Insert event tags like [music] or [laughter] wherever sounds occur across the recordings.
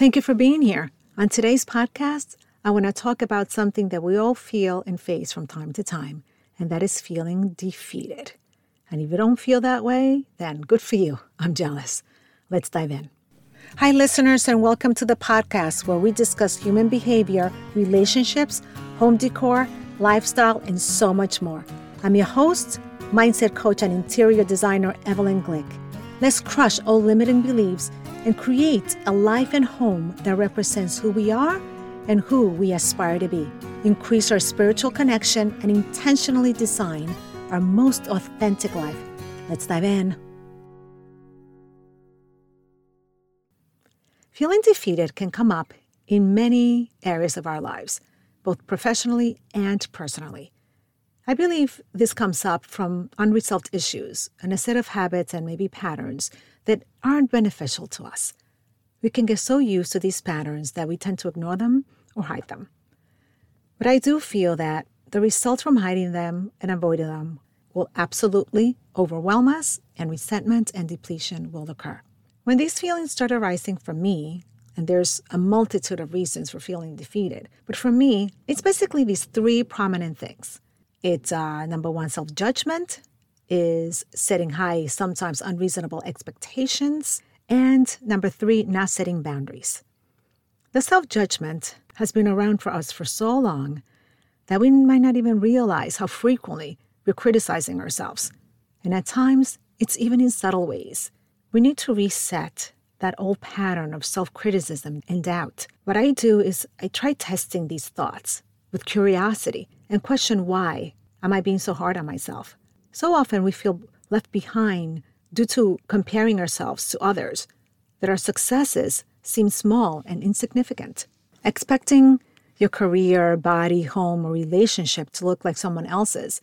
Thank you for being here. On today's podcast, I want to talk about something that we all feel and face from time to time, and that is feeling defeated. And if you don't feel that way, then good for you. I'm jealous. Let's dive in. Hi, listeners, and welcome to the podcast where we discuss human behavior, relationships, home decor, lifestyle, and so much more. I'm your host, mindset coach, and interior designer, Evelyn Glick. Let's crush all limiting beliefs and create a life and home that represents who we are and who we aspire to be. Increase our spiritual connection and intentionally design our most authentic life. Let's dive in. Feeling defeated can come up in many areas of our lives, both professionally and personally. I believe this comes up from unresolved issues and a set of habits and maybe patterns that aren't beneficial to us. We can get so used to these patterns that we tend to ignore them or hide them. But I do feel that the results from hiding them and avoiding them will absolutely overwhelm us, and resentment and depletion will occur. When these feelings start arising for me, and there's a multitude of reasons for feeling defeated, but for me, it's basically these three prominent things. It's uh, number one, self judgment, is setting high, sometimes unreasonable expectations. And number three, not setting boundaries. The self judgment has been around for us for so long that we might not even realize how frequently we're criticizing ourselves. And at times, it's even in subtle ways. We need to reset that old pattern of self criticism and doubt. What I do is I try testing these thoughts with curiosity and question why am I being so hard on myself? So often we feel left behind due to comparing ourselves to others, that our successes seem small and insignificant. Expecting your career, body, home, or relationship to look like someone else's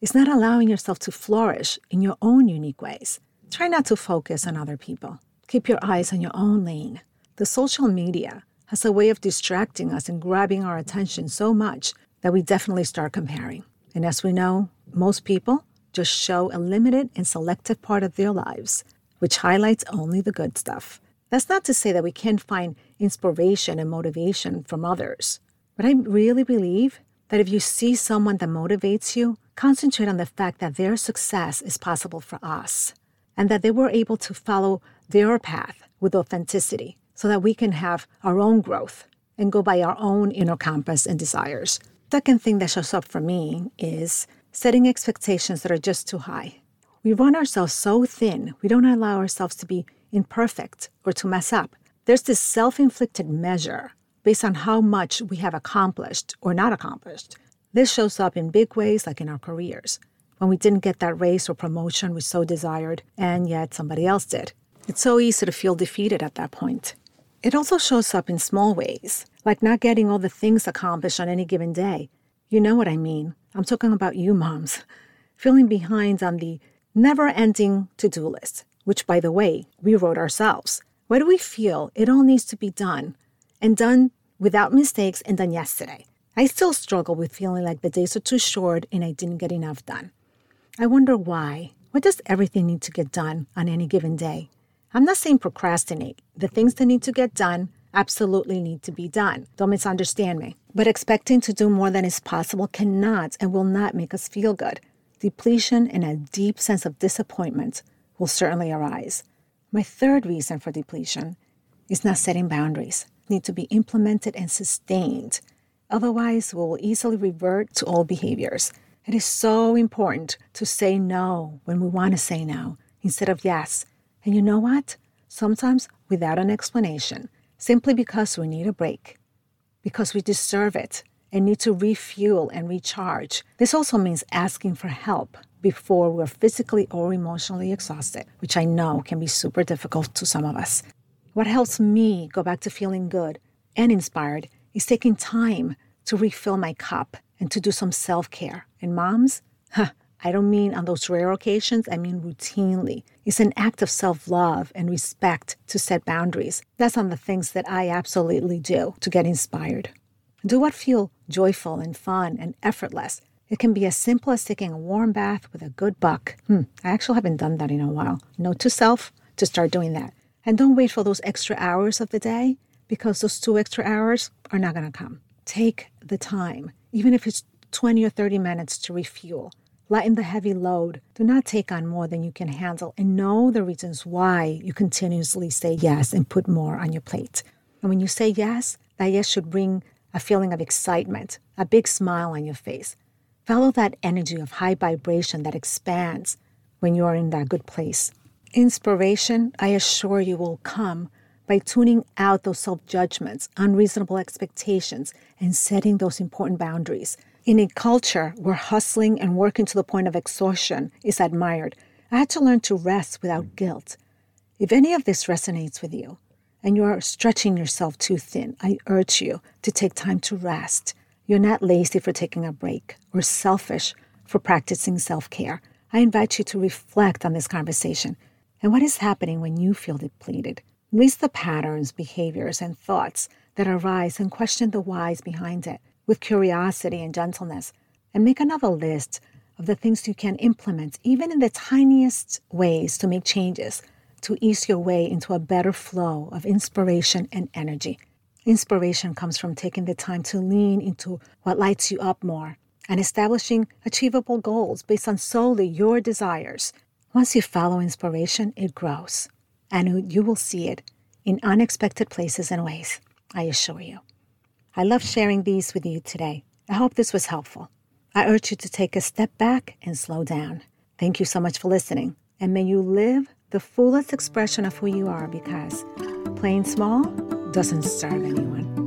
is not allowing yourself to flourish in your own unique ways. Try not to focus on other people. Keep your eyes on your own lane. The social media has a way of distracting us and grabbing our attention so much that we definitely start comparing. And as we know, most people just show a limited and selective part of their lives, which highlights only the good stuff. That's not to say that we can't find inspiration and motivation from others, but I really believe that if you see someone that motivates you, concentrate on the fact that their success is possible for us and that they were able to follow their path with authenticity so that we can have our own growth and go by our own inner compass and desires. Second thing that shows up for me is setting expectations that are just too high. We run ourselves so thin, we don't allow ourselves to be imperfect or to mess up. There's this self inflicted measure based on how much we have accomplished or not accomplished. This shows up in big ways, like in our careers, when we didn't get that raise or promotion we so desired, and yet somebody else did. It's so easy to feel defeated at that point. It also shows up in small ways, like not getting all the things accomplished on any given day. You know what I mean. I'm talking about you moms, [laughs] feeling behind on the never ending to do list, which, by the way, we wrote ourselves. Why do we feel it all needs to be done and done without mistakes and done yesterday? I still struggle with feeling like the days are too short and I didn't get enough done. I wonder why. Why does everything need to get done on any given day? I'm not saying procrastinate. The things that need to get done absolutely need to be done. Don't misunderstand me. But expecting to do more than is possible cannot and will not make us feel good. Depletion and a deep sense of disappointment will certainly arise. My third reason for depletion is not setting boundaries, need to be implemented and sustained. Otherwise, we will easily revert to old behaviors. It is so important to say no when we want to say no instead of yes. And you know what? Sometimes without an explanation simply because we need a break, because we deserve it and need to refuel and recharge. This also means asking for help before we're physically or emotionally exhausted, which I know can be super difficult to some of us. What helps me go back to feeling good and inspired is taking time to refill my cup and to do some self care. And moms, huh, I don't mean on those rare occasions, I mean routinely. It's an act of self love and respect to set boundaries. That's on the things that I absolutely do to get inspired. Do what feel joyful and fun and effortless. It can be as simple as taking a warm bath with a good buck. Hmm, I actually haven't done that in a while. Note to self to start doing that. And don't wait for those extra hours of the day because those two extra hours are not going to come. Take the time, even if it's 20 or 30 minutes to refuel. Lighten the heavy load. Do not take on more than you can handle and know the reasons why you continuously say yes and put more on your plate. And when you say yes, that yes should bring a feeling of excitement, a big smile on your face. Follow that energy of high vibration that expands when you are in that good place. Inspiration, I assure you, will come by tuning out those self judgments, unreasonable expectations, and setting those important boundaries. In a culture where hustling and working to the point of exhaustion is admired, I had to learn to rest without guilt. If any of this resonates with you and you are stretching yourself too thin, I urge you to take time to rest. You're not lazy for taking a break or selfish for practicing self care. I invite you to reflect on this conversation and what is happening when you feel depleted. List the patterns, behaviors, and thoughts that arise and question the whys behind it with curiosity and gentleness. And make another list of the things you can implement, even in the tiniest ways, to make changes to ease your way into a better flow of inspiration and energy. Inspiration comes from taking the time to lean into what lights you up more and establishing achievable goals based on solely your desires. Once you follow inspiration, it grows and you will see it in unexpected places and ways, I assure you. I love sharing these with you today. I hope this was helpful. I urge you to take a step back and slow down. Thank you so much for listening, and may you live the fullest expression of who you are because playing small doesn't serve anyone.